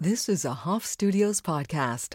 This is a Hoff Studios podcast.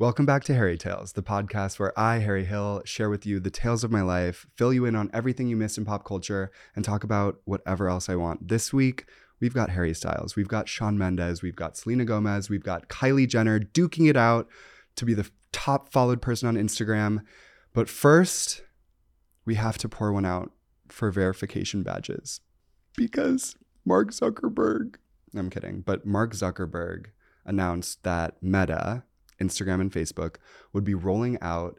Welcome back to Harry Tales, the podcast where I, Harry Hill, share with you the tales of my life, fill you in on everything you missed in pop culture, and talk about whatever else I want. This week, we've got Harry Styles, we've got Shawn Mendes, we've got Selena Gomez, we've got Kylie Jenner duking it out to be the top followed person on Instagram. But first, we have to pour one out for verification badges because Mark Zuckerberg, I'm kidding, but Mark Zuckerberg announced that Meta, Instagram and Facebook would be rolling out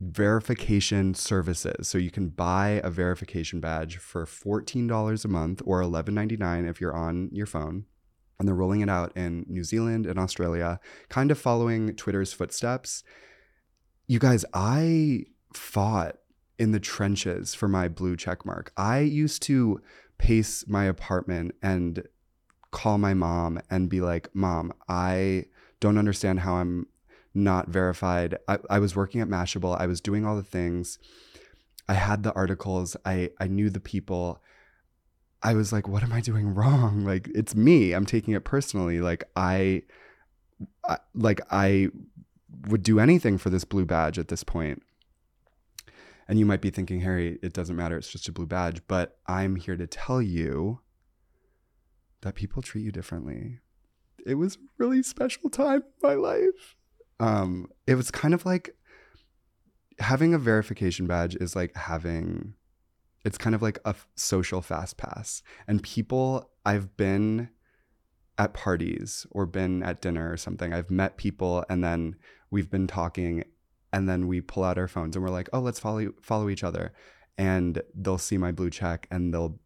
verification services. So you can buy a verification badge for $14 a month or $11.99 if you're on your phone. And they're rolling it out in New Zealand and Australia, kind of following Twitter's footsteps. You guys, I fought in the trenches for my blue check mark. I used to pace my apartment and call my mom and be like, Mom, I don't understand how I'm not verified. I, I was working at Mashable. I was doing all the things. I had the articles. I, I knew the people. I was like, what am I doing wrong? Like, it's me. I'm taking it personally. Like, I, I like, I would do anything for this blue badge at this point. And you might be thinking, Harry, it doesn't matter. It's just a blue badge. But I'm here to tell you that people treat you differently it was a really special time in my life. Um, it was kind of like having a verification badge is like having it's kind of like a social fast pass. And people I've been at parties or been at dinner or something, I've met people and then we've been talking and then we pull out our phones and we're like, "Oh, let's follow follow each other." And they'll see my blue check and they'll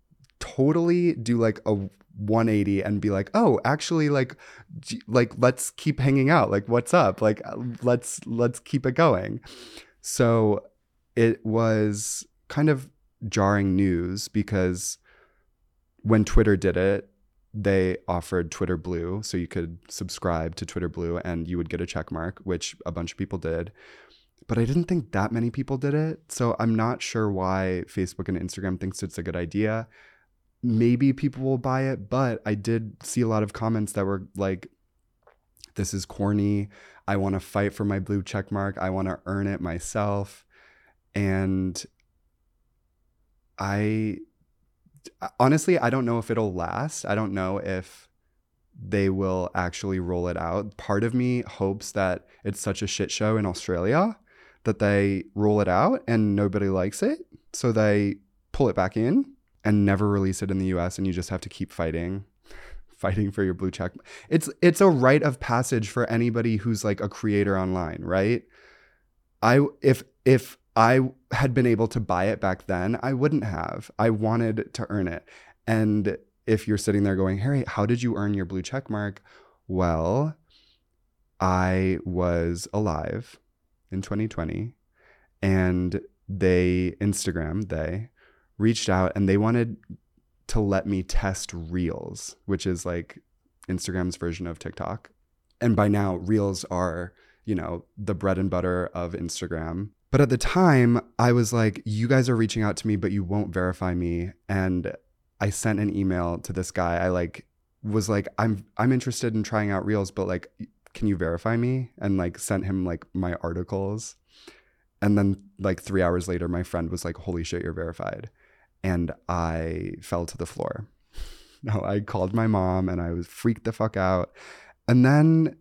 totally do like a 180 and be like oh actually like like let's keep hanging out. Like what's up? Like uh, let's let's keep it going. So it was kind of jarring news because when twitter did it they offered twitter blue so you could subscribe to twitter blue and you would get a check mark which a bunch of people did. But i didn't think that many people did it so i'm not sure why facebook and instagram thinks it's a good idea maybe people will buy it, but I did see a lot of comments that were like, this is corny. I want to fight for my blue check mark. I want to earn it myself. And I honestly, I don't know if it'll last. I don't know if they will actually roll it out. Part of me hopes that it's such a shit show in Australia that they roll it out and nobody likes it. So they pull it back in and never release it in the US and you just have to keep fighting fighting for your blue check. It's it's a rite of passage for anybody who's like a creator online, right? I if if I had been able to buy it back then, I wouldn't have. I wanted to earn it. And if you're sitting there going, "Harry, how did you earn your blue check mark?" Well, I was alive in 2020 and they Instagram, they reached out and they wanted to let me test Reels, which is like Instagram's version of TikTok. And by now, Reels are, you know, the bread and butter of Instagram. But at the time, I was like, you guys are reaching out to me, but you won't verify me. And I sent an email to this guy. I like was like, I'm I'm interested in trying out reels, but like, can you verify me? And like sent him like my articles. And then like three hours later, my friend was like, Holy shit, you're verified. And I fell to the floor. No, I called my mom and I was freaked the fuck out. And then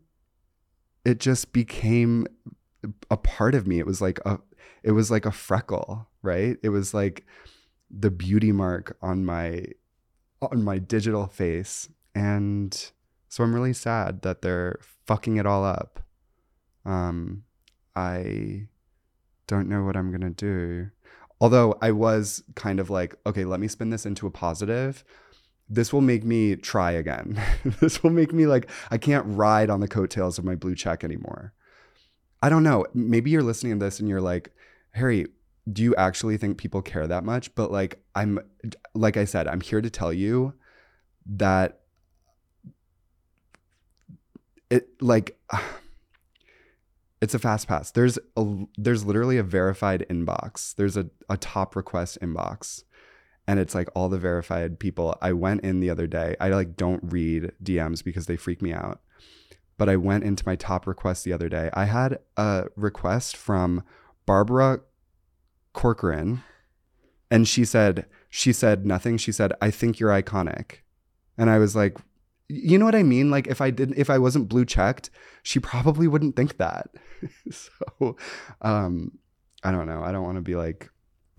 it just became a part of me. It was like a it was like a freckle, right? It was like the beauty mark on my on my digital face. And so I'm really sad that they're fucking it all up. Um I don't know what I'm going to do. Although I was kind of like, okay, let me spin this into a positive this will make me try again. this will make me like, I can't ride on the coattails of my blue check anymore. I don't know. Maybe you're listening to this and you're like, Harry, do you actually think people care that much? But like, I'm, like I said, I'm here to tell you that it, like, it's a fast pass. There's a, there's literally a verified inbox. There's a, a top request inbox and it's like all the verified people. I went in the other day. I like don't read DMs because they freak me out. But I went into my top request the other day. I had a request from Barbara Corcoran and she said she said nothing. She said, "I think you're iconic." And I was like, you know what I mean? Like if I didn't if I wasn't blue checked, she probably wouldn't think that. so um I don't know. I don't want to be like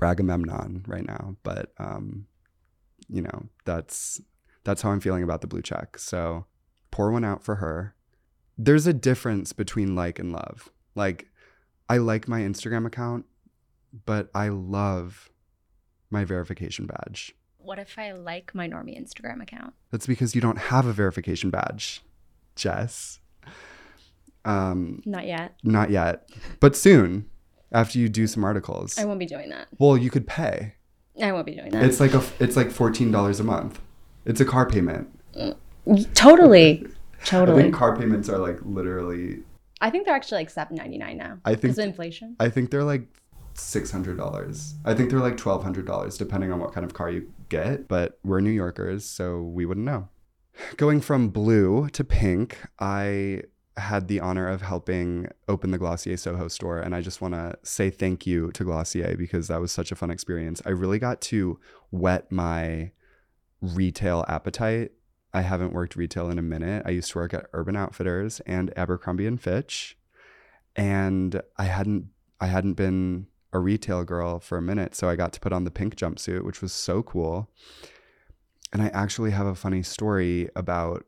Agamemnon right now, but um, you know that's that's how I'm feeling about the blue check. So pour one out for her. There's a difference between like and love. Like I like my Instagram account, but I love my verification badge. What if I like my normie Instagram account? That's because you don't have a verification badge, Jess. Um, not yet. Not yet, but soon after you do some articles. I won't be doing that. Well, you could pay. I won't be doing that. It's like a it's like fourteen dollars a month. It's a car payment. Totally, totally. I think car payments are like literally. I think they're actually like seven ninety nine now. I think inflation. I think they're like six hundred dollars. I think they're like twelve hundred dollars, depending on what kind of car you get. But we're New Yorkers, so we wouldn't know. Going from blue to pink, I had the honor of helping open the Glossier Soho store. And I just want to say thank you to Glossier because that was such a fun experience. I really got to whet my retail appetite. I haven't worked retail in a minute. I used to work at Urban Outfitters and Abercrombie and Fitch. And I hadn't I hadn't been a retail girl for a minute, so I got to put on the pink jumpsuit, which was so cool. And I actually have a funny story about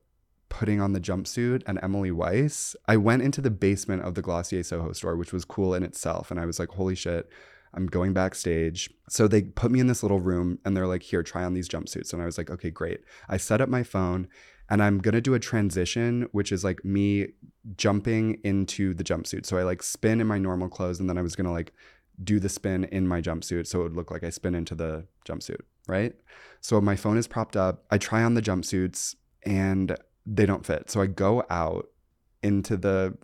putting on the jumpsuit and Emily Weiss, I went into the basement of the Glossier Soho store, which was cool in itself. And I was like, holy shit, I'm going backstage. So they put me in this little room and they're like, here, try on these jumpsuits. And I was like, okay, great. I set up my phone and I'm gonna do a transition, which is like me jumping into the jumpsuit. So I like spin in my normal clothes and then I was gonna like do the spin in my jumpsuit so it would look like I spin into the jumpsuit, right? So my phone is propped up. I try on the jumpsuits and they don't fit. So I go out into the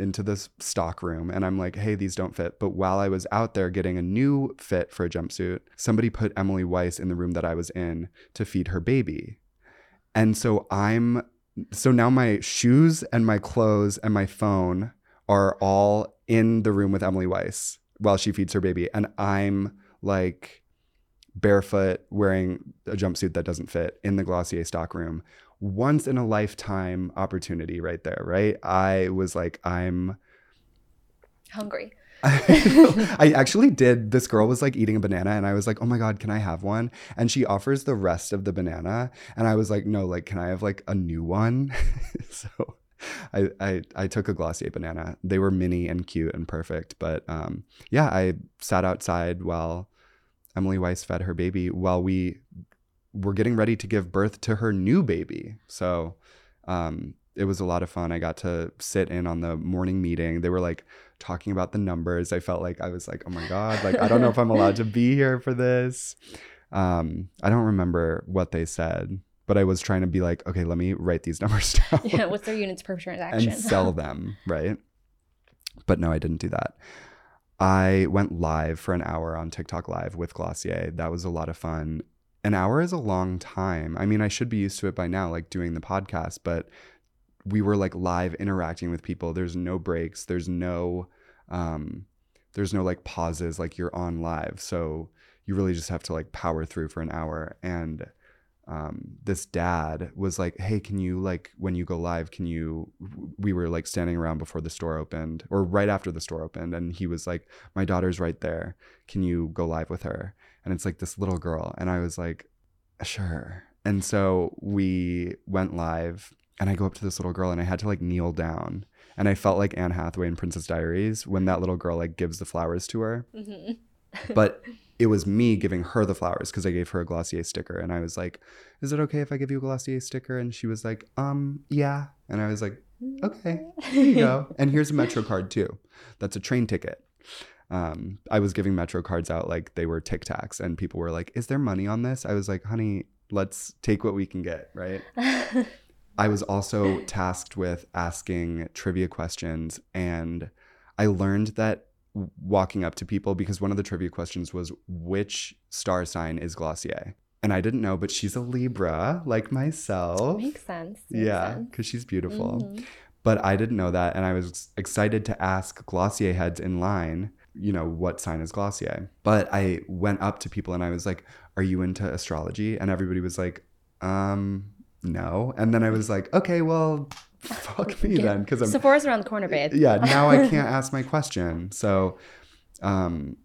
into this stock room and I'm like, hey, these don't fit. But while I was out there getting a new fit for a jumpsuit, somebody put Emily Weiss in the room that I was in to feed her baby. And so I'm so now my shoes and my clothes and my phone are all in the room with Emily Weiss while she feeds her baby. And I'm like barefoot wearing a jumpsuit that doesn't fit in the Glossier stock room once in a lifetime opportunity right there, right? I was like, I'm hungry. I actually did. This girl was like eating a banana, and I was like, "Oh my god, can I have one?" And she offers the rest of the banana, and I was like, "No, like, can I have like a new one?" so, I, I I took a Glossier banana. They were mini and cute and perfect, but um, yeah, I sat outside while Emily Weiss fed her baby while we we're getting ready to give birth to her new baby. So um, it was a lot of fun. I got to sit in on the morning meeting. They were like talking about the numbers. I felt like I was like, oh my God, like I don't know if I'm allowed to be here for this. Um, I don't remember what they said, but I was trying to be like, okay, let me write these numbers down. Yeah, what's their units per transaction? and sell them, right? But no, I didn't do that. I went live for an hour on TikTok Live with Glossier. That was a lot of fun an hour is a long time. I mean, I should be used to it by now, like doing the podcast, but we were like live interacting with people. There's no breaks. There's no, um, there's no like pauses. Like you're on live, so you really just have to like power through for an hour. And um, this dad was like, "Hey, can you like when you go live? Can you?" We were like standing around before the store opened, or right after the store opened, and he was like, "My daughter's right there. Can you go live with her?" And it's like this little girl, and I was like, "Sure." And so we went live, and I go up to this little girl, and I had to like kneel down, and I felt like Anne Hathaway in Princess Diaries when that little girl like gives the flowers to her. Mm-hmm. but it was me giving her the flowers because I gave her a Glossier sticker. And I was like, Is it okay if I give you a Glossier sticker? And she was like, Um, yeah. And I was like, Okay, here you go. and here's a Metro card too. That's a train ticket. Um, I was giving Metro cards out like they were Tic Tacs, and people were like, Is there money on this? I was like, Honey, let's take what we can get, right? I was also tasked with asking trivia questions, and I learned that walking up to people because one of the trivia questions was which star sign is Glossier? And I didn't know, but she's a Libra like myself. Makes sense. Makes yeah, because she's beautiful. Mm-hmm. But I didn't know that. And I was excited to ask Glossier heads in line, you know, what sign is Glossier? But I went up to people and I was like, Are you into astrology? And everybody was like, Um, no. And then I was like, Okay, well, fuck me then because I'm Sephora's around the corner, babe. Yeah, now I can't ask my question. So, um,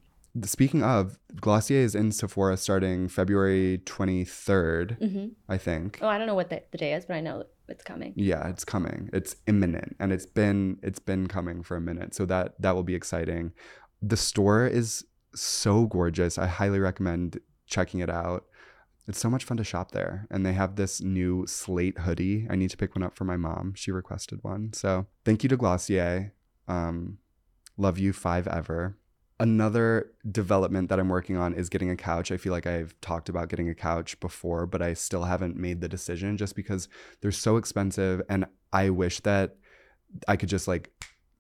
speaking of, Glossier is in Sephora starting February 23rd, mm-hmm. I think. Oh, I don't know what the, the day is, but I know it's coming. Yeah, it's coming. It's imminent, and it's been it's been coming for a minute. So that that will be exciting. The store is so gorgeous. I highly recommend checking it out. It's so much fun to shop there. And they have this new slate hoodie. I need to pick one up for my mom. She requested one. So thank you to Glossier. Um, love you five ever. Another development that I'm working on is getting a couch. I feel like I've talked about getting a couch before, but I still haven't made the decision just because they're so expensive. And I wish that I could just like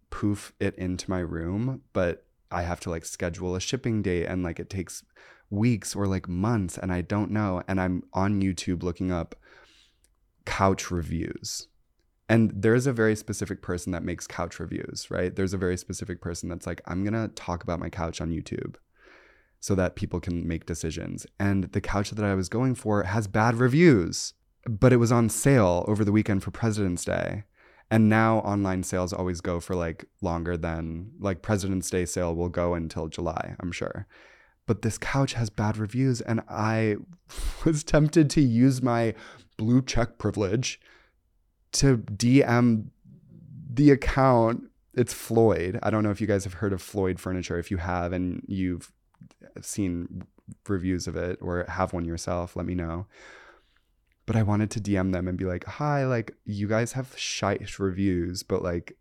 poof it into my room, but I have to like schedule a shipping date and like it takes weeks or like months and I don't know. And I'm on YouTube looking up couch reviews. And there's a very specific person that makes couch reviews, right? There's a very specific person that's like, I'm going to talk about my couch on YouTube so that people can make decisions. And the couch that I was going for has bad reviews, but it was on sale over the weekend for President's Day. And now online sales always go for like longer than like President's Day sale will go until July, I'm sure but this couch has bad reviews and I was tempted to use my blue check privilege to DM the account. It's Floyd. I don't know if you guys have heard of Floyd Furniture. If you have and you've seen reviews of it or have one yourself, let me know. But I wanted to DM them and be like, "Hi, like you guys have shite reviews, but like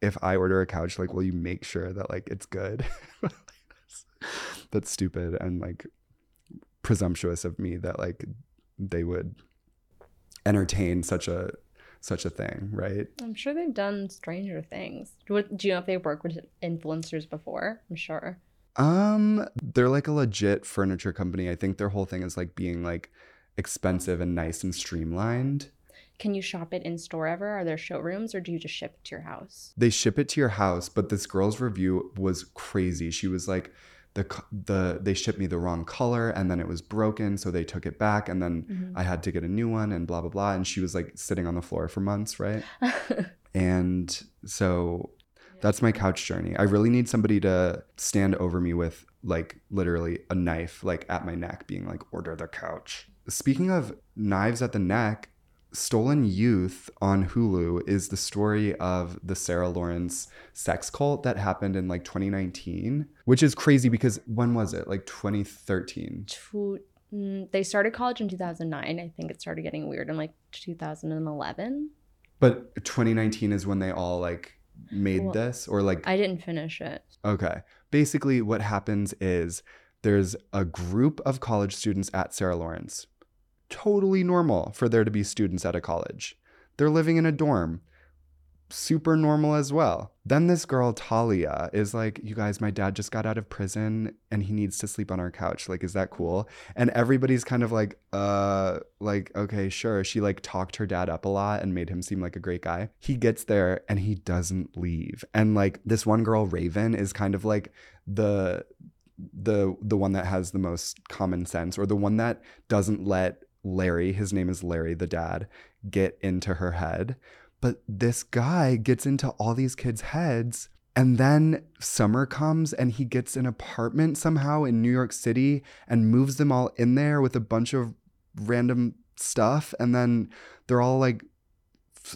if I order a couch, like will you make sure that like it's good?" that's stupid and like presumptuous of me that like they would entertain such a such a thing, right? I'm sure they've done stranger things. Do, do you know if they've worked with influencers before? I'm sure. Um, they're like a legit furniture company. I think their whole thing is like being like expensive and nice and streamlined. Can you shop it in store ever? Are there showrooms or do you just ship it to your house? They ship it to your house, but this girl's review was crazy. She was like, the the they shipped me the wrong color and then it was broken so they took it back and then mm-hmm. I had to get a new one and blah blah blah and she was like sitting on the floor for months right and so that's my couch journey I really need somebody to stand over me with like literally a knife like at my neck being like order the couch speaking of knives at the neck Stolen Youth on Hulu is the story of the Sarah Lawrence sex cult that happened in like 2019, which is crazy because when was it? Like 2013. Mm, they started college in 2009. I think it started getting weird in like 2011. But 2019 is when they all like made well, this or like I didn't finish it. Okay. Basically what happens is there's a group of college students at Sarah Lawrence totally normal for there to be students at a college. They're living in a dorm. super normal as well. Then this girl, Talia, is like, You guys, my dad just got out of prison and he needs to sleep on our couch. Like, is that cool? And everybody's kind of like, Uh, like, okay, sure. She like talked her dad up a lot and made him seem like a great guy. He gets there and he doesn't leave. And like, this one girl, Raven, is kind of like the the the one that has the most common sense or the one that doesn't let Larry, his name is Larry the dad, get into her head. But this guy gets into all these kids' heads and then summer comes and he gets an apartment somehow in New York City and moves them all in there with a bunch of random stuff and then they're all like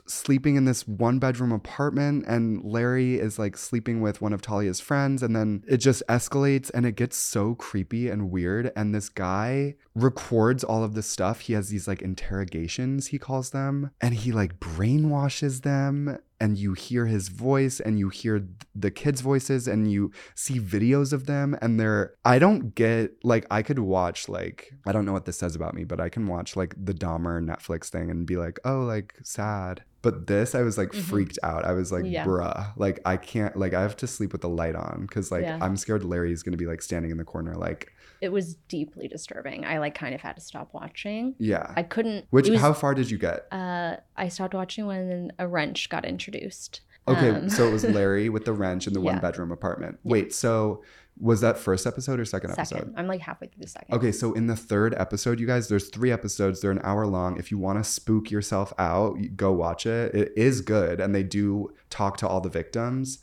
sleeping in this one bedroom apartment and Larry is like sleeping with one of Talia's friends and then it just escalates and it gets so creepy and weird and this guy records all of this stuff. He has these like interrogations he calls them and he like brainwashes them and you hear his voice and you hear the kids voices and you see videos of them and they're I don't get like I could watch like I don't know what this says about me but I can watch like the Dahmer Netflix thing and be like oh like sad but this I was like Mhm. freaked out I was like Yeah. bruh like I can't like I have to sleep with the light on because like Yeah. I'm scared Larry's gonna be like standing in the corner like It was deeply disturbing. I like kind of had to stop watching. yeah I couldn't. which was, how far did you get Uh, I stopped watching when a wrench got introduced. okay Um, so it was Larry with the wrench in the one bedroom apartment wait so was that first episode or second episode. I'm like halfway through the second. Okay, so in the third episode, you guys, there's three episodes. They're an hour long. If you want to spook yourself out, go watch it. It is good, and they do talk to all the victims.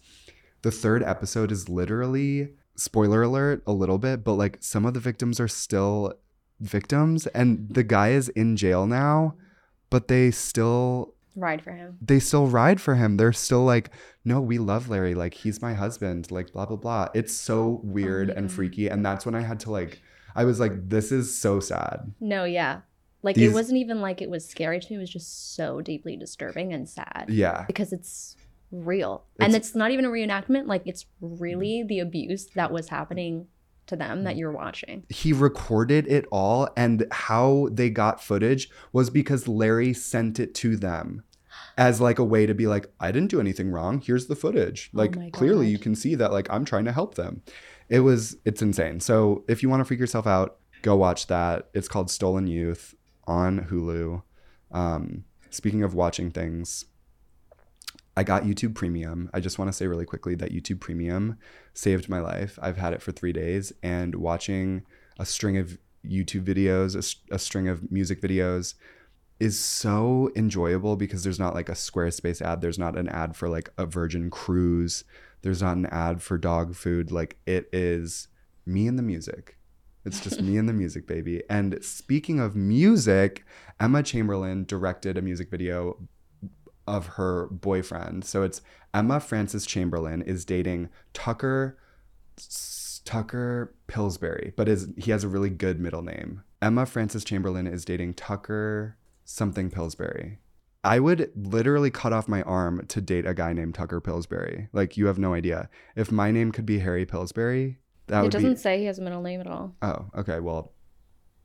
The third episode is literally spoiler alert a little bit, but like some of the victims are still victims, and the guy is in jail now, but they still Ride for him. they still ride for him. They're still like, no, we love Larry. Like he's my husband. Like blah blah blah. It's so weird my and freaky, and that's when I had to like. I was like, this is so sad. No, yeah. Like These- it wasn't even like it was scary to me. It was just so deeply disturbing and sad. Yeah. Because it's real. and It's- it's not even a reenactment. Like it's really the abuse that was happening to them that you're watching. He recorded it all, and how they got footage was because Larry sent it to them as like a way to be like, I didn't do anything wrong. Here's the footage. Oh Like my clearly you can see that like I'm trying to help them. It was it's insane. So if you want to freak yourself out, go watch that. It's called Stolen Youth on Hulu. Um, speaking of watching things, I got YouTube Premium. I just want to say really quickly that YouTube Premium saved my life. I've had it for three days, and watching a string of YouTube videos, a string of music videos, is so enjoyable because there's not like a Squarespace ad. There's not an ad for like a Virgin Cruise. There's not an ad for dog food. Like it is me and the music. It's just me and the music, baby. And speaking of music, Emma Chamberlain directed a music video of her boyfriend. So it's Emma Frances Chamberlain is dating Tucker Tucker Pillsbury, but is he has a really good middle name. Emma Frances Chamberlain is dating Tucker something Pillsbury. I would literally cut off my arm to date a guy named Tucker Pillsbury. Like you have no idea. If my name could be Harry Pillsbury, that it would doesn't be say he has a middle name at all. Oh, okay. Well,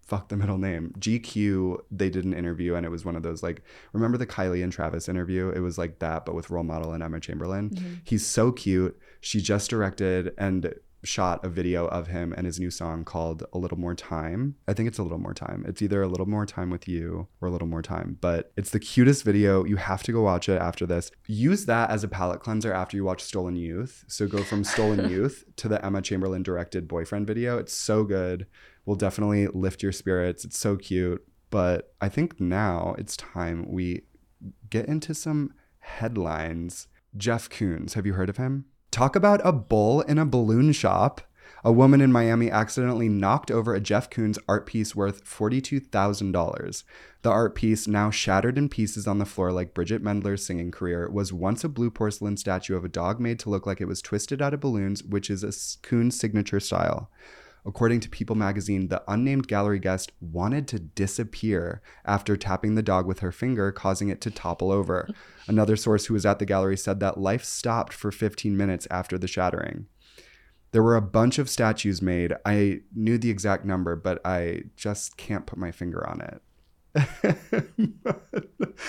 fuck the middle name. GQ, they did an interview and it was one of those like, remember the Kylie and Travis interview? It was like that, but with role model and Emma Chamberlain. Mm-hmm. He's so cute. She just directed and shot a video of him and his new song called A Little More Time. I think it's A Little More Time. It's either A Little More Time with You or A Little More Time, but it's the cutest video. You have to go watch it after this. Use that as a palate cleanser after you watch Stolen Youth. So go from Stolen Youth to the Emma Chamberlain directed boyfriend video. It's so good. Will definitely lift your spirits. It's so cute. But I think now it's time we get into some headlines. Jeff Koons, have you heard of him? Talk about a bull in a balloon shop. A woman in Miami accidentally knocked over a Jeff Koons art piece worth $42,000. The art piece, now shattered in pieces on the floor like Bridgit Mendler's singing career, was once a blue porcelain statue of a dog made to look like it was twisted out of balloons, which is a Koons signature style. According to People magazine, the unnamed gallery guest wanted to disappear after tapping the dog with her finger, causing it to topple over. Another source who was at the gallery said that life stopped for 15 minutes after the shattering. There were a bunch of statues made. I knew the exact number, but I just can't put my finger on it.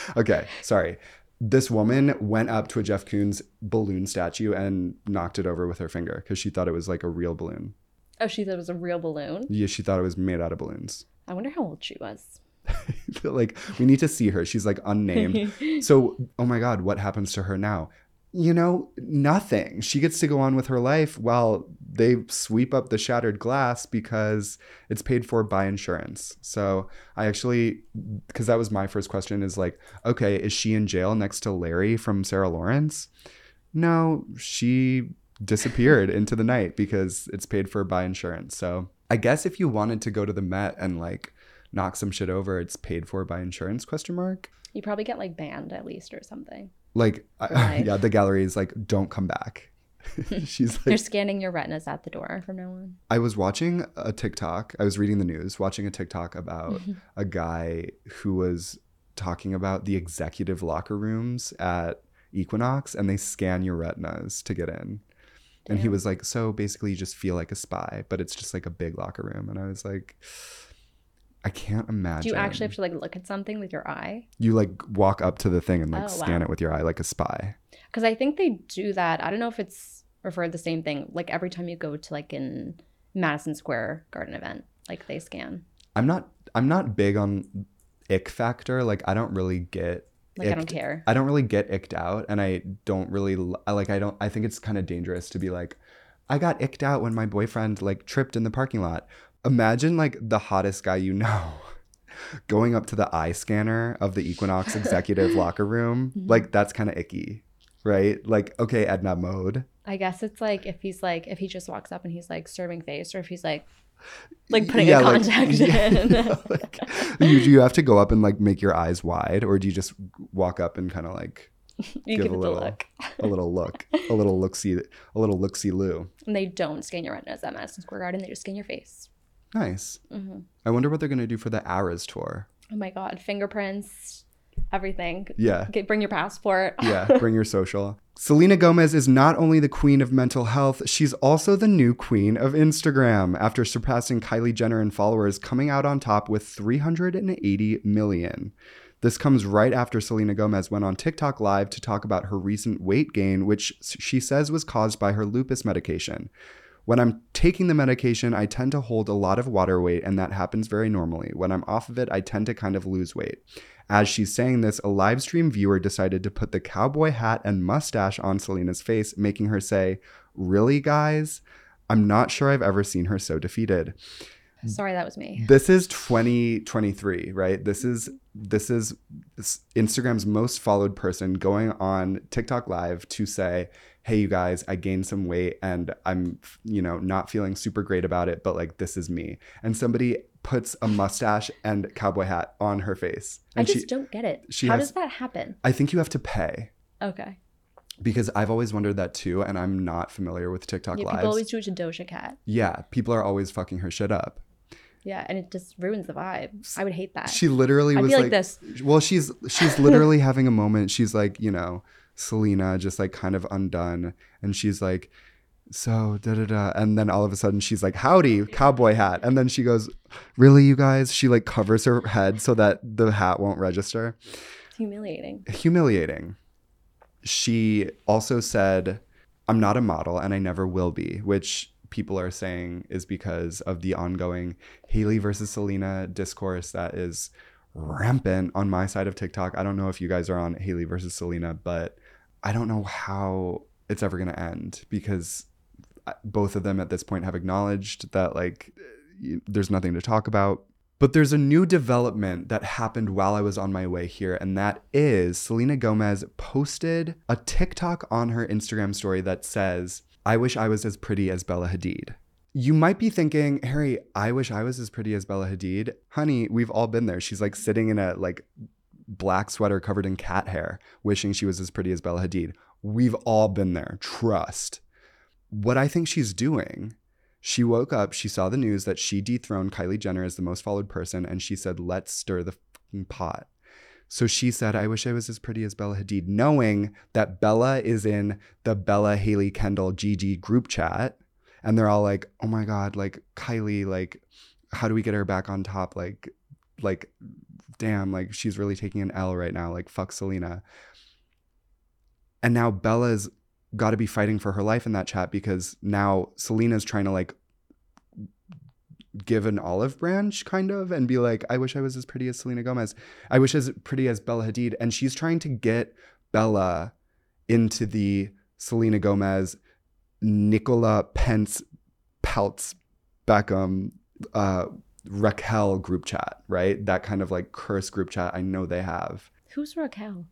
okay, sorry. this woman went up to a Jeff Koons balloon statue and knocked it over with her finger because she thought it was like a real balloon. Oh, she thought it was a real balloon. Yeah, she thought it was made out of balloons. I wonder how old she was. like we need to see her. She's like unnamed. so, oh my god, what happens to her now? You know, nothing. She gets to go on with her life while they sweep up the shattered glass because it's paid for by insurance. So, I actually cuz that was my first question is like, okay, is she in jail next to Larry from Sarah Lawrence? No, she disappeared into the night because it's paid for by insurance. So, I guess if you wanted to go to the Met and like knock some shit over, it's paid for by insurance? Question mark. You probably get like banned at least or something. Like, I, yeah, the gallery is like, don't come back. She's They're scanning your retinas at the door from now on. I was watching a TikTok. I was reading the news, watching a TikTok about a guy who was talking about the executive locker rooms at Equinox, and they scan your retinas to get in. And he was like, so basically, you just feel like a spy, but it's just like a big locker room. And I was like, I can't imagine. Do you actually have to like look at something with your eye? you like walk up to the thing and like Oh, scan wow. it with your eye like a spy. Because I think they do that. I don't know if it's referred the same thing. Like every time you go to like an Madison Square Garden event, like they scan. I'm not I'm not big on ick factor. Like I don't really get Like I don't care. I don't really get icked out and I don't really like I don't I think it's kind of dangerous to be like I got icked out when my boyfriend like tripped in the parking lot. Imagine like the hottest guy you know going up to the eye scanner of the Equinox executive locker room. Mm-hmm. Like that's kind of icky. Right? Like okay, Edna mode. I guess it's like if he's like if he just walks up and he's like serving face, or if he's like like putting Yeah, a like- contact yeah, in. like, you, you have to go up and like make your eyes wide, or do you just walk up and kind of like you give give a it little- look. a little look, a little look see, a little look see loo? And they don't scan your retinas at Madison Square Garden. They just scan your face. Nice. hmm I wonder what they're gonna do for the Eras tour. Oh my god, fingerprints, everything. Yeah. Get, bring your passport. Yeah, bring your social. Selena Gomez is not only the queen of mental health, she's also the new queen of Instagram after surpassing Kylie Jenner in followers, coming out on top with 380 million. This comes right after Selena Gomez went on TikTok Live to talk about her recent weight gain, which she says was caused by her lupus medication. When I'm taking the medication, I tend to hold a lot of water weight, and that happens very normally. When I'm off of it, I tend to kind of lose weight. As she's saying this, a live stream viewer decided to put the cowboy hat and mustache on Selena's face, making her say, Really, guys? I'm not sure I've ever seen her so defeated. Sorry, that was me. This is 2023, right? This is this is Instagram's most followed person going on TikTok live to say, "Hey you guys, I gained some weight and I'm, you know, not feeling super great about it, but like this is me." And somebody puts a mustache and cowboy hat on her face. I And just she don't get it. she How has- does that happen? I think you have to pay Okay. because I've always wondered that too and I'm not familiar with TikTok Yeah, lives. people always do it to Doja Cat. yeah, people are always fucking her shit up. Yeah, and it just ruins the vibe. I would hate that. She literally I'd was like like, this. Well, she's she's literally having a moment. She's like, you know, Selena just like kind of undone, and she's like, so da da da, and then all of a sudden she's like, howdy, cowboy hat, and then she goes, really, you guys? She like covers her head so that the hat won't register. It's humiliating. Humiliating. She also said, I'm not a model and I never will be, which people are saying is because of the ongoing Haley versus Selena discourse that is rampant on my side of TikTok. I don't know if you guys are on Haley versus Selena, but I don't know how it's ever going to end because both of them at this point have acknowledged that like there's nothing to talk about. But there's a new development that happened while I was on my way here, and that is Selena Gomez posted a TikTok on her Instagram story that says, I wish I was as pretty as Bella Hadid. You might be thinking, Harry, I wish I was as pretty as Bella Hadid. Honey, we've all been there. She's like sitting in a like black sweater covered in cat hair, wishing she was as pretty as Bella Hadid. We've all been there. Trust. What I think she's doing she woke up, she saw the news that she dethroned Kylie Jenner as the most followed person, and she said, Let's stir the pot. So she said, I wish I was as pretty as Bella Hadid, knowing that Bella is in the Bella, Haley, Kendall, Gigi group chat. And they're all like, oh my God, like Kylie, like, how do we get her back on top? Like, like, damn, like she's really taking an L right now. Like, fuck Selena. And now Bella's got to be fighting for her life in that chat because now Selena's trying to like give an olive branch kind of and be like, I wish I was as pretty as Selena Gomez. I wish as pretty as Bella Hadid. And she's trying to get Bella into the Selena Gomez, Nicola Pence, Peltz, Beckham, uh, Raquel group chat, right? That kind of like curse group chat I know they have. Who's Raquel?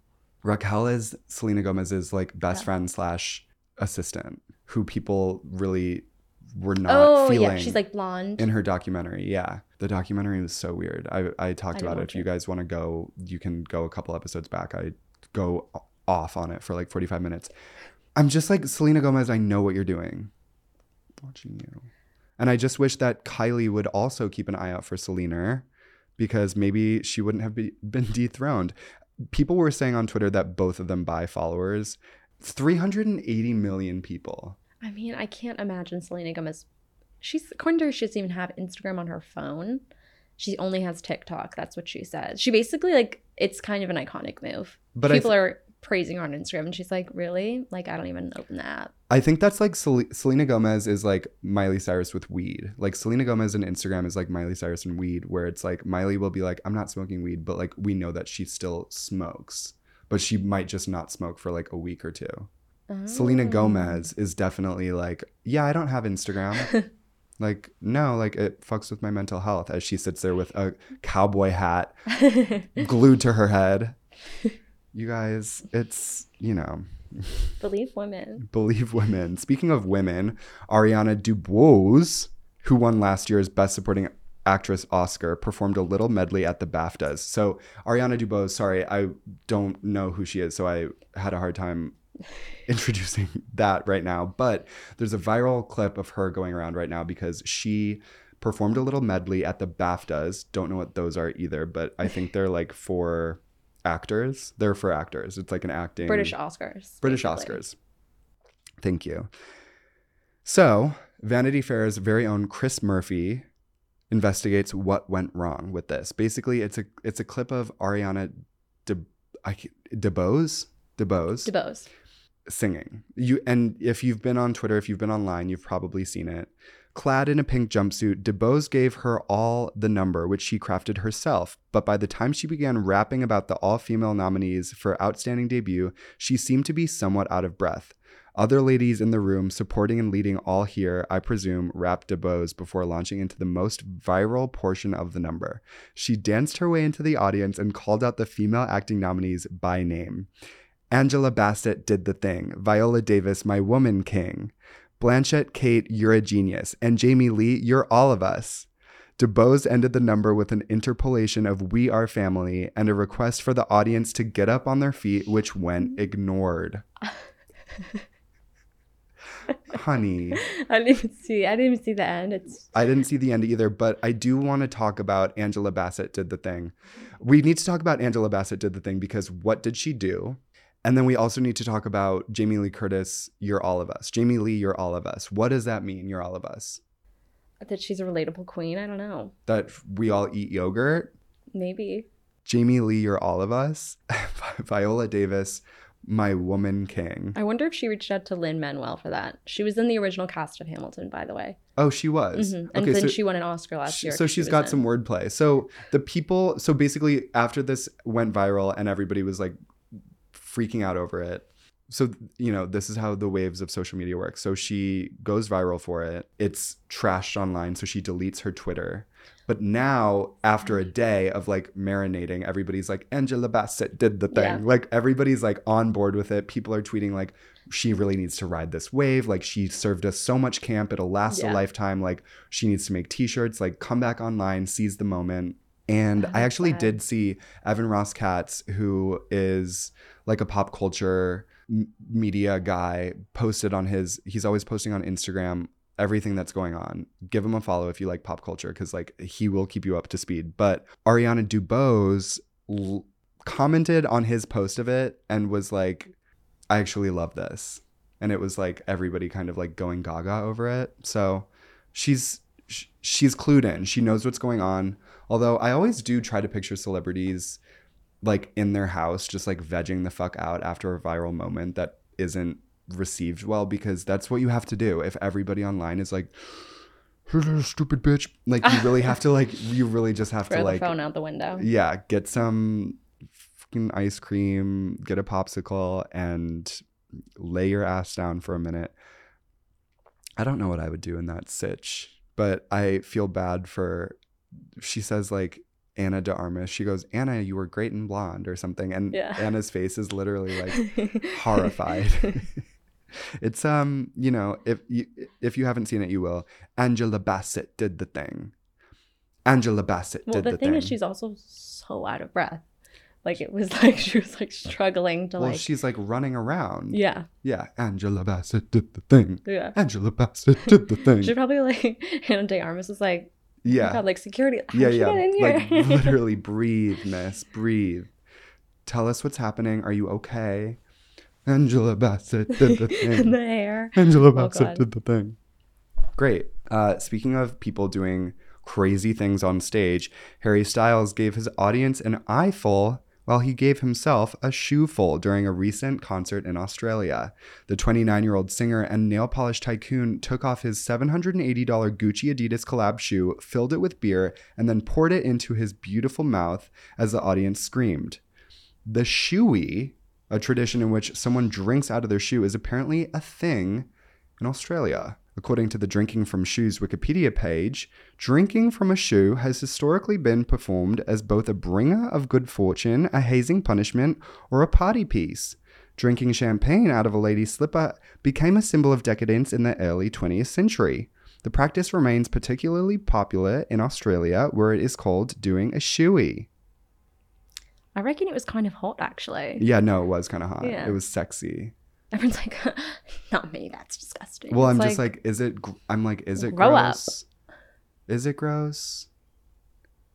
Raquel is Selena Gomez's like best Yeah. friend slash assistant who people really were not Oh feeling yeah, she's like blonde. in her documentary. Yeah. The documentary was so weird. I, I talked I about it. If you guys want to go, you can go a couple episodes back. I go off on it for like 45 minutes. I'm just like, Selena Gomez, I know what you're doing. Watching you. And I just wish that Kylie would also keep an eye out for Selena because maybe she wouldn't have be, been dethroned. People were saying on Twitter that both of them buy followers. 380 million people. I mean, I can't imagine Selena Gomez. She's according to her, she doesn't even have Instagram on her phone. She only has TikTok. That's what she says. She basically like it's kind of an iconic move. But people th- are praising her on Instagram, and she's like, "Really? Like, I don't even open the app." I think that's like Sel- Selena Gomez is like Miley Cyrus with weed. Like Selena Gomez and Instagram is like Miley Cyrus and weed, where it's like Miley will be like, I'm not smoking weed, but like we know that she still smokes, but she might just not smoke for like a week or two. Selena Oh. Gomez is definitely like, yeah, I don't have Instagram. like, no, like it fucks with my mental health as she sits there with a cowboy hat glued to her head. You guys, it's, you know, Believe women. believe women. Speaking of women, Ariana Dubois, who won last year's Best Supporting Actress Oscar, performed a little medley at the BAFTAs. So Ariana Dubois, sorry, I don't know who she is, so I had a hard time introducing that right now. But there's a viral clip of her going around right now because she performed a little medley at the BAFTAs. Don't know what those are either, but I think they're like for actors. They're for actors. It's like an acting British Oscars. British basically. Oscars. Thank you. So, Vanity Fair's very own Chris Murphy investigates what went wrong with this. Basically, it's a it's a clip of Ariana De I DeBose DeBose DeBose. singing. You and if you've been on Twitter, if you've been online, you've probably seen it. Clad in a pink jumpsuit, DeBose gave her all the number, which she crafted herself. But by the time she began rapping about the all female nominees for Outstanding Debut, she seemed to be somewhat out of breath. Other ladies in the room, supporting and leading all here, I presume, rapped DeBose before launching into the most viral portion of the number. She danced her way into the audience and called out the female acting nominees by name. Angela Bassett did the thing. Viola Davis, my woman king. Blanchett, Kate, you're a genius. And Jamie Lee, you're all of us. DeBose ended the number with an interpolation of We Are Family and a request for the audience to get up on their feet, which went mm-hmm. ignored. Honey, I didn't even see. I didn't even see the end. It's I didn't see the end either, but I do want to talk about Angela Bassett did the thing. We need to talk about Angela Bassett did the thing because what did she do? And then we also need to talk about Jamie Lee Curtis, You're All of Us. Jamie Lee, You're All of Us. What does that mean, You're All of Us? that she's a relatable queen. I don't know. That we all eat yogurt? Maybe. Jamie Lee, You're All of Us. Viola Davis, My Woman King. I wonder if she reached out to Lin-Manuel for that. She was in the original cast of Hamilton, by the way. Oh, she was. Mhm. And then she won an Oscar last year. So she she's was got in- some wordplay. So the people, so basically, after this went viral and everybody was like freaking out over it. So, you know, this is how the waves of social media work. So she goes viral for it. It's trashed online. So she deletes her Twitter. But now, after a day of like marinating, everybody's like, Angela Bassett did the thing. Yeah. Like, everybody's like on board with it. People are tweeting, like, she really needs to ride this wave. Like, she served us so much camp. It'll last a lifetime. Like, she needs to make t shirts. Like, come back online, seize the moment. And Oh, I actually that's did see Evan Ross Katz, who is like a pop culture m- media guy, posted on his, he's always posting on Instagram everything that's going on. Give him a follow if you like pop culture, because like he will keep you up to speed. But Ariana DuBose l- commented on his post of it and was like, I actually love this. And it was like everybody kind of like going gaga over it. So she's she's clued in. She knows what's going on. Although I always do try to picture celebrities like in their house, just like vegging the fuck out after a viral moment that isn't received well because that's what you have to do. If everybody online is like, stupid bitch, like you really have to like, you really just have Throw to the like, phone out the window. yeah, get some fucking ice cream, get a popsicle, and lay your ass down for a minute. I don't know what I would do in that sitch, but I feel bad for. She says like Ana de Armas. She goes, Ana, you were great in blonde or something, and Yeah. Ana's face is literally like horrified. it's um, you know, if you if you haven't seen it, you will. Angela Bassett did the thing. Angela Bassett well, did the the, thing Well, the thing. is, she's also so out of breath. Like it was like she was like struggling to well, like. she's like running around. yeah, Yeah, Angela Bassett did the thing. yeah. Angela Bassett did the thing. She probably like Hannah De Armas is like, oh yeah, God, like security. How'd yeah, yeah. Like literally, breathe, miss, breathe. Tell us what's happening. Are you okay? Angela Bassett did the thing. in the hair. Angela Oh, Bassett God. did the thing. Great. Uh, speaking of people doing crazy things on stage, Harry Styles gave his audience an eyeful while he gave himself a shoeful during a recent concert in Australia. The 29 year old singer and nail polish tycoon took off his $780 Gucci Adidas collab shoe, filled it with beer, and then poured it into his beautiful mouth as the audience screamed. The shoey, a tradition in which someone drinks out of their shoe, is apparently a thing in Australia. According to the Drinking from Shoes Wikipedia page, drinking from a shoe has historically been performed as both a bringer of good fortune, a hazing punishment, or a party piece. Drinking champagne out of a lady's slipper became a symbol of decadence in the early 20th century. The practice remains particularly popular in Australia, where it is called doing a shoey. I reckon it was kind of hot actually. Yeah, no, it was kind of hot. Yeah. It was sexy. Everyone's like, not me. That's disgusting. Well, It's I'm just like, is it? gr- I'm like, is it Grow up. gross? Is it gross?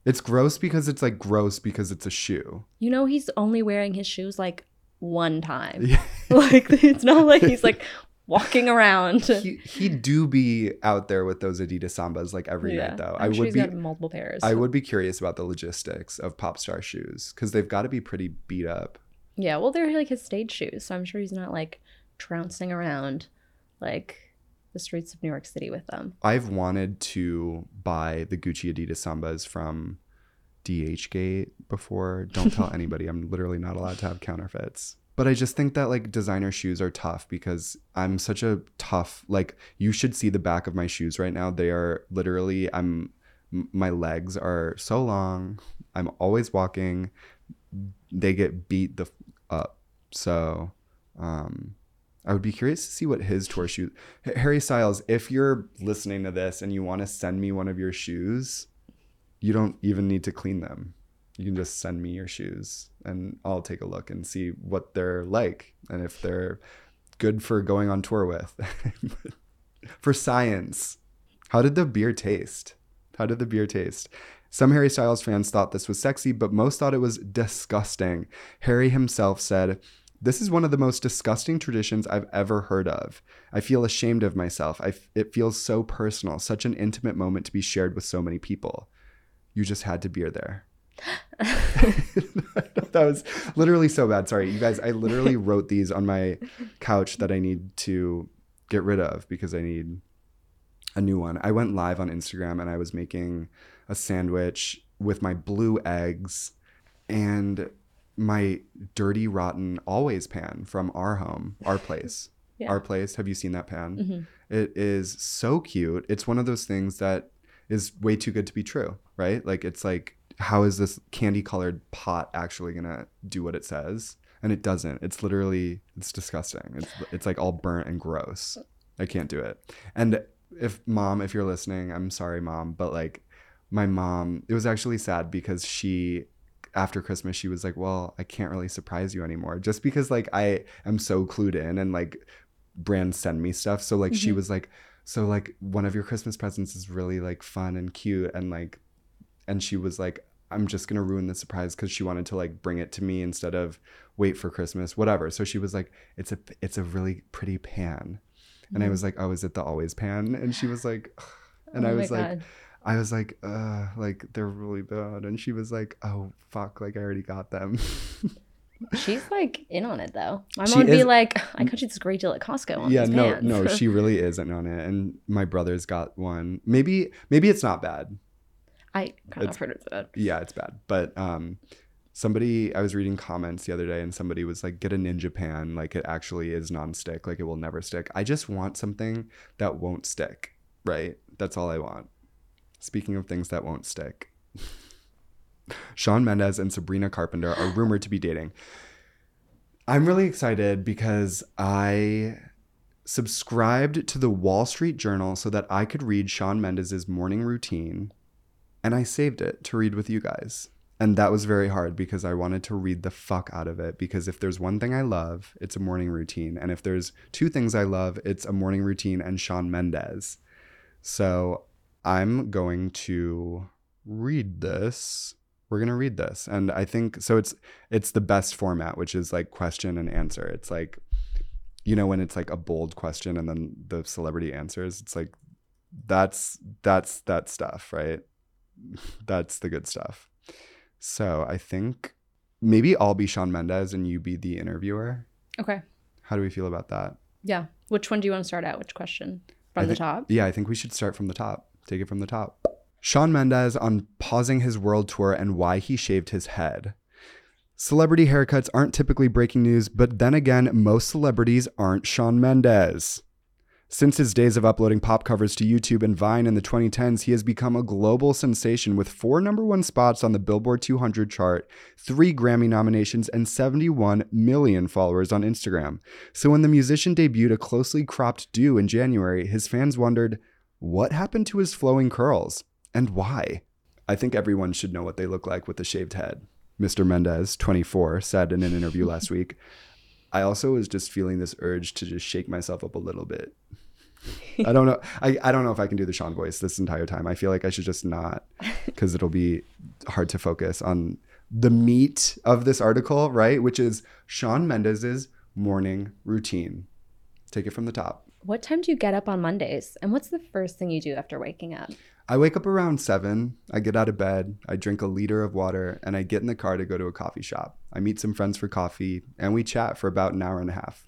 It's gross because it's like gross because it's a shoe. you know, he's only wearing his shoes like one time. Yeah. like it's not like he's like walking around. he he do be out there with those Adidas Sambas like every night though. I'm I would be got multiple pairs. I would be curious about the logistics of pop star shoes because they've got to be pretty beat up. Yeah, well, they're like his stage shoes, so I'm sure he's not like trouncing around like the streets of New York City with them. I've wanted to buy the Gucci Adidas Sambas from DHgate before. Don't tell anybody. I'm literally not allowed to have counterfeits. But I just think that like designer shoes are tough because I'm such a tough like you should see the back of my shoes right now. They are literally I'm my legs are so long. I'm always walking. They get beat the up. So um I would be curious to see what his tour shoes. Harry Styles, if you're listening to this and you want to send me one of your shoes, you don't even need to clean them. You can just send me your shoes and I'll take a look and see what they're like and if they're good for going on tour with. for science, how did the beer taste? How did the beer taste? Some Harry Styles fans thought this was sexy, but most thought it was disgusting. Harry himself said, This is one of the most disgusting traditions I've ever heard of. I feel ashamed of myself. I f- it feels so personal, such an intimate moment to be shared with so many people. You just had to be there. that was literally so bad. Sorry, you guys. I literally wrote these on my couch that I need to get rid of because I need a new one. I went live on Instagram and I was making a sandwich with my blue eggs and my dirty, rotten always pan from our home, our place. Yeah. Our place. Have you seen that pan? Mhm. It is so cute. It's one of those things that is way too good to be true, right? Like it's like how is this candy colored pot actually to do what it says? And it doesn't. It's literally it's disgusting. It's it's like all burnt and gross. I can't do it. And if mom, if you're listening, I'm sorry mom, but like my mom, it was actually sad because she after Christmas she was like, "Well, I can't really surprise you anymore." Just because like I am so clued in and like brands send me stuff. So like she Mhm. was like, "So like one of your Christmas presents is really like fun and cute and like and she was like i'm just to ruin the surprise cuz she wanted to like bring it to me instead of wait for christmas whatever so she was like it's a it's a really pretty pan and i Mhm. was like oh is it the always pan and she was like "Ugh." and i Oh my was like God. I was like, uh, like they're really bad. And she was like, oh, fuck, like I already got them. She's like in on it though. My mom would be is- like, I got you this great deal at Costco on yeah, no, no, she really isn't on it. And my brother's got one. Maybe, maybe it's not bad. I kind It's- of heard it's bad. Yeah, it's bad. But um somebody I was reading comments the other day and somebody was like, get a Ninja Pan. Like it actually is non-stick. Like it will never stick. I just want something that won't stick. Right? That's all I want. Speaking of things that won't stick. Shawn Mendes and Sabrina Carpenter are rumored to be dating. I'm really excited because I subscribed to the Wall Street Journal so that I could read Shawn Mendes's morning routine and I saved it to read with you guys. And that was very hard because I wanted to read the fuck out of it. Because if there's one thing I love, it's a morning routine. And if there's two things I love, it's a morning routine and Shawn Mendes. So I'm going to read this. We're gonna read this. And I think so it's it's the best format, which is like question and answer. It's like, you know, when it's like a bold question and then the celebrity answers, it's like that's that's that stuff, right? that's the good stuff. So I think maybe I'll be Shawn Mendes and you be the interviewer. Okay. How do we feel about that? Yeah. Which one do you want to start at? Which question? From I the top? Yeah, I think we should start from the top. Take it from the top. Shawn Mendes on pausing his world tour and why he shaved his head. Celebrity haircuts aren't typically breaking news, but then again, most celebrities aren't Shawn Mendes. Since his days of uploading pop covers to YouTube and Vine in the 2010s, he has become a global sensation with four number one spots on the Billboard 200 chart, three Grammy nominations, and 71 million followers on Instagram. So when the musician debuted a closely cropped do in January, his fans wondered, what happened to his flowing curls and why? I think everyone should know what they look like with a shaved head. Mr. Mendes, 24, said in an interview last week. I also was just feeling this urge to just shake myself up a little bit. I don't know. I, I don't know if I can do the Shawn voice this entire time. I feel like I should just not because it'll be hard to focus on the meat of this article, right? Which is Shawn Mendes's morning routine. Take it from the top. What time do you get up on Mondays? And what's the first thing you do after waking up? I wake up around seven. I get out of bed. I drink a liter of water and I get in the car to go to a coffee shop. I meet some friends for coffee and we chat for about an hour and a half.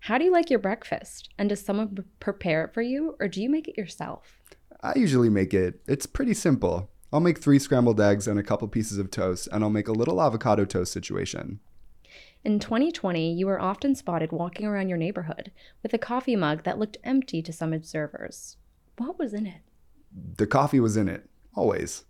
How do you like your breakfast? And does someone prepare it for you or do you make it yourself? I usually make it, it's pretty simple. I'll make three scrambled eggs and a couple pieces of toast, and I'll make a little avocado toast situation. In 2020, you were often spotted walking around your neighborhood with a coffee mug that looked empty to some observers. What was in it? The coffee was in it, always.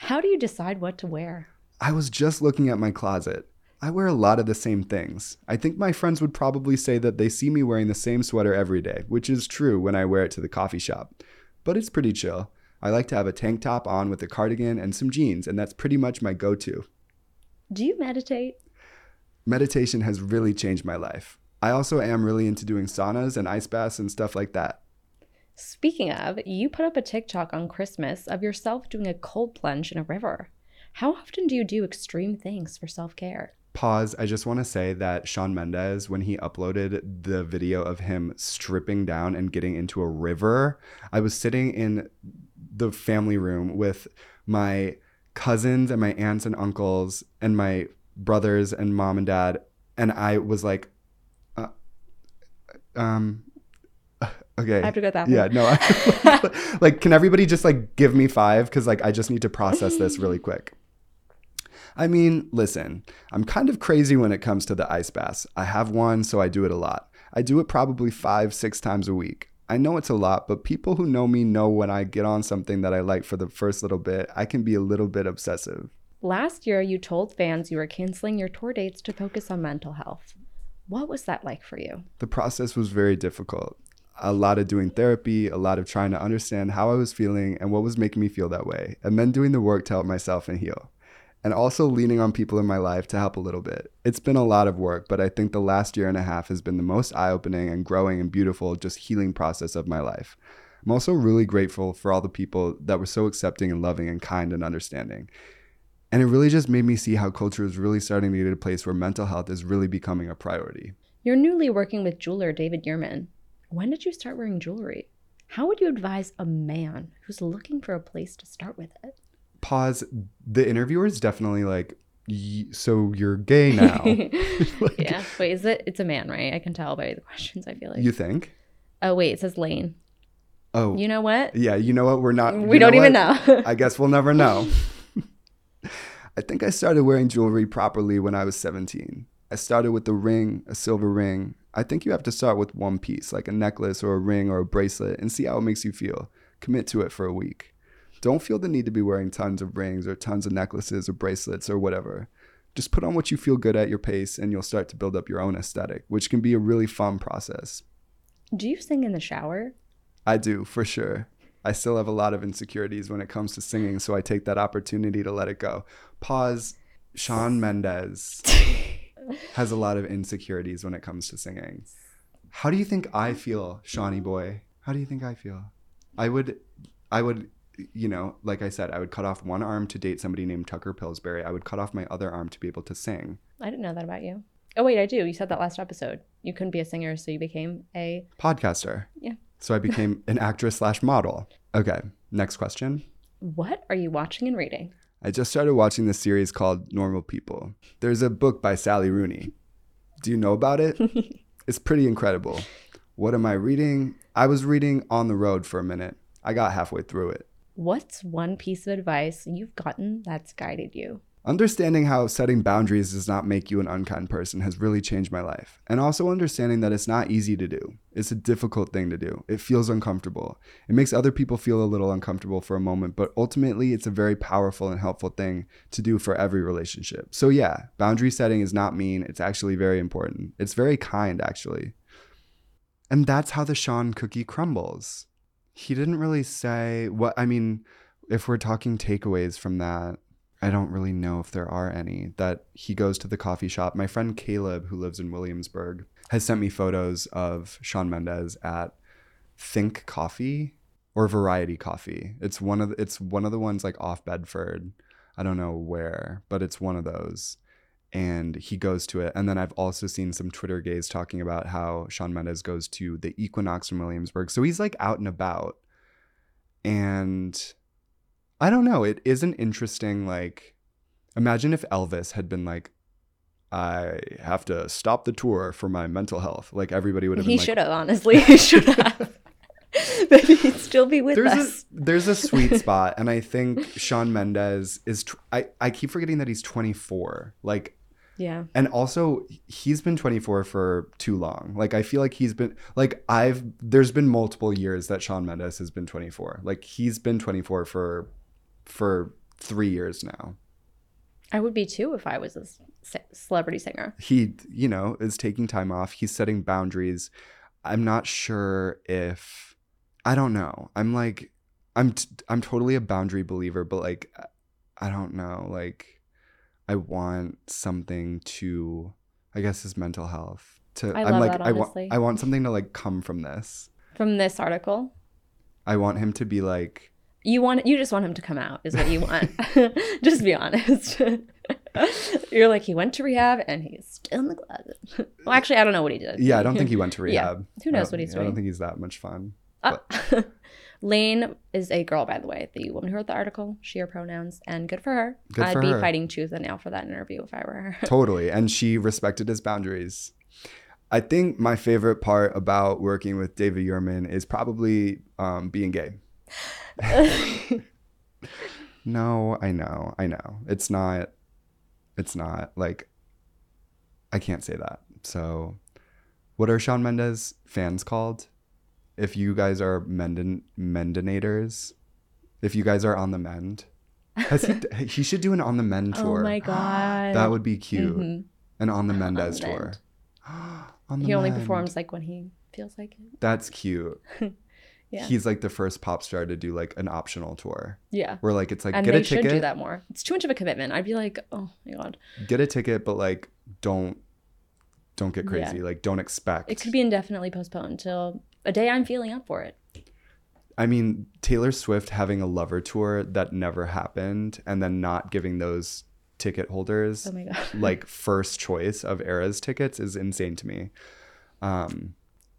How do you decide what to wear? I was just looking at my closet. I wear a lot of the same things. I think my friends would probably say that they see me wearing the same sweater every day, which is true when I wear it to the coffee shop. But it's pretty chill. I like to have a tank top on with a cardigan and some jeans, and that's pretty much my go to. Do you meditate? Meditation has really changed my life. I also am really into doing saunas and ice baths and stuff like that. Speaking of, you put up a TikTok on Christmas of yourself doing a cold plunge in a river. How often do you do extreme things for self care? Pause. I just want to say that Shawn Mendes, when he uploaded the video of him stripping down and getting into a river, I was sitting in the family room with my cousins and my aunts and uncles and my brothers and mom and dad. And I was like, uh, um, okay. I have to go bathroom. Yeah, no. I, like, can everybody just like give me five? Because like I just need to process this really quick. I mean, listen, I'm kind of crazy when it comes to the ice baths. I have one, so I do it a lot. I do it probably five, six times a week. I know it's a lot, but people who know me know when I get on something that I like for the first little bit, I can be a little bit obsessive. Last year, you told fans you were canceling your tour dates to focus on mental health. What was that like for you? The process was very difficult. A lot of doing therapy, a lot of trying to understand how I was feeling and what was making me feel that way, and then doing the work to help myself and heal. And also leaning on people in my life to help a little bit. It's been a lot of work, but I think the last year and a half has been the most eye opening and growing and beautiful, just healing process of my life. I'm also really grateful for all the people that were so accepting and loving and kind and understanding. And it really just made me see how culture is really starting to get a place where mental health is really becoming a priority. You're newly working with jeweler David Yurman. When did you start wearing jewelry? How would you advise a man who's looking for a place to start with it? Pause. The interviewer is definitely like, "Y- so you're gay now. Like, yeah. Wait, is it? It's a man, right? I can tell by the questions. I feel like. You think? oh wait, it says Lane. Oh, You know what? yeah. You know what? We're not. we don't even know. I guess we'll never know. I think I started wearing jewelry properly when I was 17. I started with a ring, a silver ring. I think you have to start with one piece, like a necklace or a ring or a bracelet, and see how it makes you feel. Commit to it for a week. Don't feel the need to be wearing tons of rings or tons of necklaces or bracelets or whatever. Just put on what you feel good at your pace, and you'll start to build up your own aesthetic, which can be a really fun process. Do you sing in the shower? I do, for sure. I still have a lot of insecurities when it comes to singing, so I take that opportunity to let it go. Pause. Shawn Mendes has a lot of insecurities when it comes to singing. How do you think I feel, Shawnee boy? How do you think I feel? I would, I would, you know, like I said, I would cut off one arm to date somebody named Tucker Pillsbury. I would cut off my other arm to be able to sing. I didn't know that about you. Oh wait, I do. You said that last episode. You couldn't be a singer, so you became a Podcaster. Yeah. So I became an actress slash model. Okay, next question. What are you watching and reading? I just started watching this series called Normal People. There's a book by Sally Rooney. Do you know about it? it's pretty incredible. What am I reading? I was reading On the Road for a minute. I got halfway through it. What's one piece of advice you've gotten that's guided you? Understanding how setting boundaries does not make you an unkind person has really changed my life. And also understanding that it's not easy to do. It's a difficult thing to do. It feels uncomfortable. It makes other people feel a little uncomfortable for a moment, but ultimately it's a very powerful and helpful thing to do for every relationship. So, yeah, boundary setting is not mean. It's actually very important. It's very kind, actually. And that's how the Shawn cookie crumbles. He didn't really say what, I mean, if we're talking takeaways from that, I don't really know if there are any. That he goes to the coffee shop. My friend Caleb, who lives in Williamsburg, has sent me photos of Shawn Mendes at Think Coffee or Variety Coffee. It's one of the, it's one of the ones like off Bedford. I don't know where, but it's one of those. And he goes to it. And then I've also seen some Twitter gays talking about how Shawn Mendes goes to the Equinox in Williamsburg. So he's like out and about. And I don't know. It is an interesting, like, imagine if Elvis had been like, I have to stop the tour for my mental health. Like, everybody would have He like, should have, honestly. He should have. but he'd still be with there's us. a there's a sweet spot and i think shawn mendes is tw- I, I keep forgetting that he's 24 like Yeah. and also he's been 24 for too long like i feel like he's been like i've there's been multiple years that shawn mendes has been 24 like he's been 24 for for three years now. I would be too if I was a celebrity singer. he you know is taking time off. He's setting boundaries. I'm not sure if i don't know. I'm like i'm t- i'm totally a boundary believer but like i don't know. Like i want something to i guess his mental health to I am like that, i want i want something to like come from this. From this article, i want him to be like you want you just want him to come out is what you want. just be honest. You're like he went to rehab and he's still in the closet. well, actually, I don't know what he did. yeah i don't think he went to Yeah. rehab Who knows what he's doing i don't think he's that much fun Uh, Lane is a girl, by the way, the woman who wrote the article. She her pronouns, and good for her. Good I'd for be her. fighting tooth and nail for that interview if I were her. totally and she respected his boundaries i think my favorite part about working with david Yurman is probably um, being gay no i know i know it's not it's not like i can't say that so what are shawn mendes fans called if you guys are mendon mendinators if you guys are on the mend he, he should do an on the mend tour. oh tour my god, that would be cute. Mhm. An on the Mendes the tour. On the He only Mend. performs like when he feels like it. That's cute. Yeah. He's like the first pop star to do like an optional tour Yeah. where like it's like and get they a should ticket, do that more. It's too much of a commitment. I'd be like, oh my god. get a ticket, but like don't don't get Yeah. crazy. Like don't expect. It could be indefinitely postponed until a day I'm feeling up for it. I mean, Taylor Swift having a lover tour that never happened and then not giving those ticket holders Oh my god. like first choice of Eras tickets is insane to me. Um,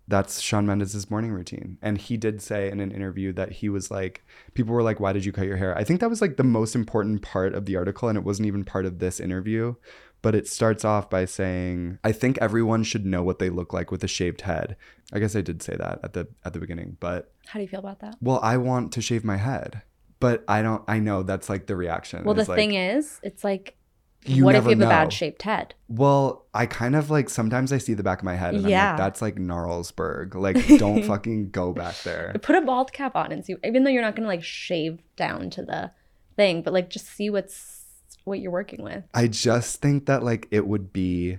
that's Shawn Mendes' morning routine. And he did say in an interview that he was like, people were like, why did you cut your hair? I think that was like the most important part of the article. And it wasn't even part of this interview. But it starts off by saying, I think everyone should know what they look like with a shaved head. I guess I did say that at the at the beginning, but How do you feel about that? well, I want to shave my head. But I don't I know that's like the reaction. Well, the like, thing is, it's like, you what if you have a bad shaped head? Well, I kind of like sometimes I see the back of my head and I'm like, that's like Gnarlsburg. Like, don't fucking go back there. Put a bald cap on and see. Even though you're not gonna like shave down to the thing, but like just see what's what you're working with. I just think that like it would be,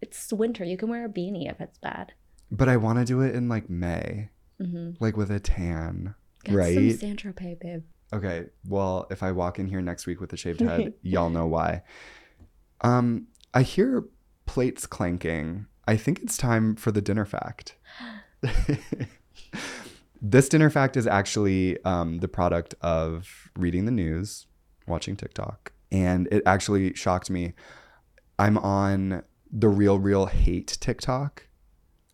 It's winter. You can wear a beanie if it's bad. but I want to do it in like May, Mm-hmm. like with a tan, Get right? some San Tropez, babe. Okay, well, if I walk in here next week with a shaved head, y'all know why. Um, I hear plates clanking. I think it's time for the dinner fact. this dinner fact is actually um, the product of reading the news, watching TikTok, and it actually shocked me. I'm on the real, real hate TikTok.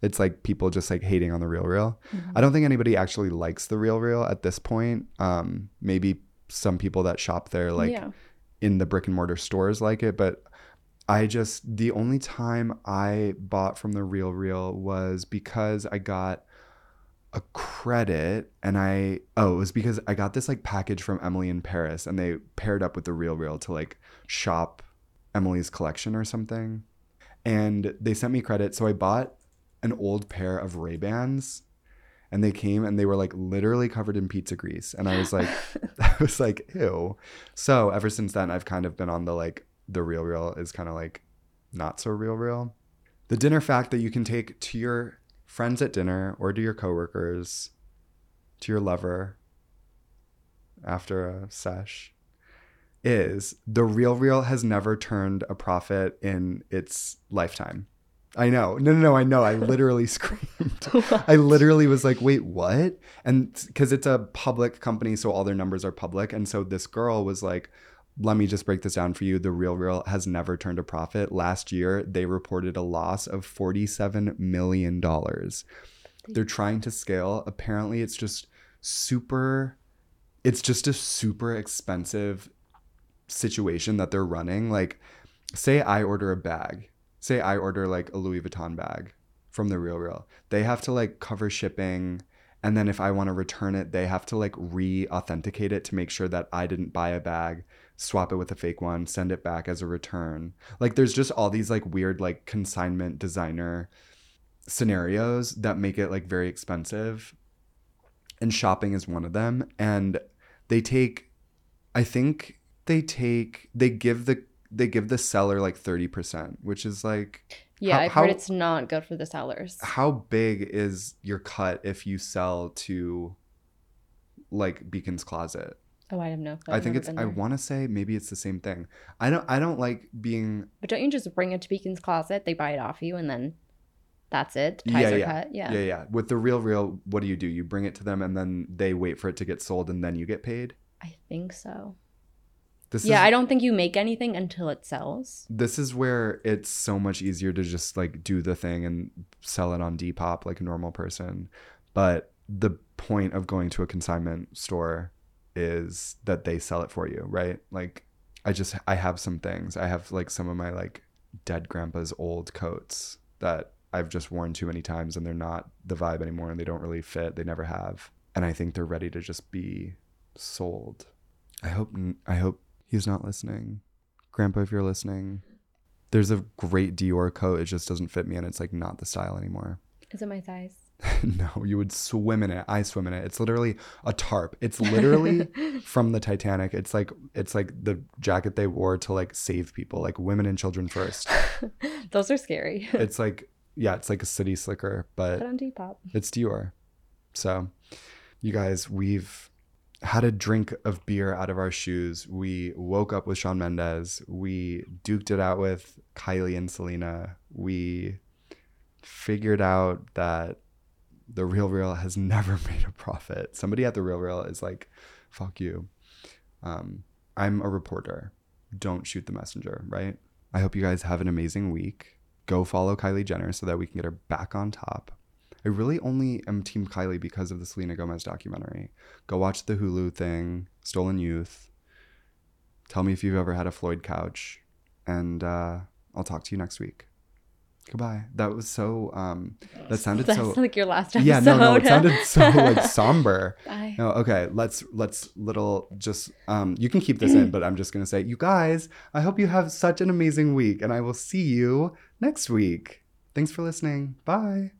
It's like people just like hating on the real, real. I don't think anybody actually likes the real, real at this point. Um, maybe some people that shop there, like yeah. in the brick and mortar stores like it but i just the only time i bought from the real real was because i got a credit and i oh it was because i got this like package from emily in paris and they paired up with the real real to like shop emily's collection or something and they sent me credit so i bought an old pair of ray-bans and they came and they were like literally covered in pizza grease and i was like i was like ew. So ever since then i've kind of been on the like the real real is kind of like not so real real. The dinner fact that you can take to your friends at dinner or to your coworkers to your lover after a sesh is the real real has never turned a profit in its lifetime i know no no no i know i literally screamed I literally was like, wait, what? And because it's a public company, so all their numbers are public. And so this girl was like, let me just break this down for you. The Real Real has never turned a profit. Last year, they reported a loss of $47 million. They're trying to scale. Apparently, it's just super, it's just a super expensive situation that they're running. Like, say I order a bag, say I order like a Louis Vuitton bag from the real real they have to like cover shipping and then if i want to return it they have to like re-authenticate it to make sure that i didn't buy a bag swap it with a fake one send it back as a return. Like there's just all these like weird like consignment designer scenarios that make it like very expensive and shopping is one of them and they take i think they take they give the they give the seller like 30% which is like Yeah, How- I've how- heard it's not good for the sellers. how big is your cut if you sell to like Beacon's Closet? Oh, I have no clue. I think it's I want to say maybe it's the same thing. I don't I don't like being But don't you just bring it to Beacon's Closet? They buy it off you, and then that's it. Ties yeah are yeah, cut. Yeah. yeah yeah with the real real what do you do? You bring it to them and then they wait for it to get sold and then you get paid. I think so. This yeah, is, I don't think you make anything until it sells. this is where it's so much easier to just like do the thing and sell it on Depop like a normal person. But the point of going to a consignment store is that they sell it for you, right? Like I just I have some things. I have like some of my like dead grandpa's old coats that I've just worn too many times and they're not the vibe anymore and they don't really fit. They never have. And I think they're ready to just be sold. I hope I hope he's not listening. Grandpa, if you're listening, there's a great Dior coat. It just doesn't fit me and it's like not the style anymore. Is it my size? no, you would swim in it. I swim in it. It's literally a tarp. It's literally from the Titanic. It's like it's like the jacket they wore to like save people, like women and children first. Those are scary. It's like yeah, it's like a city slicker, Put but on Depop. it's Dior. So, you guys, we've had a drink of beer out of our shoes. We woke up with Shawn Mendes. We duked it out with Kylie and Selena. We figured out that the Real Real has never made a profit. Somebody at the Real Real is like, fuck you. Um, I'm a reporter. Don't shoot the messenger, right? I hope you guys have an amazing week. go follow Kylie Jenner so that we can get her back on top. I really only am Team Kylie because of the Selena Gomez documentary. Go watch the Hulu thing, Stolen Youth. Tell me if you've ever had a Floyd couch. And uh, I'll talk to you next week. Goodbye. That was so, um, that sounded That's so. like your last episode. Yeah, no, no, it sounded so like somber. Bye. No, okay, let's let's little just um you can keep this in, but I'm just gonna say, you guys, I hope you have such an amazing week, and I will see you next week. Thanks for listening. Bye.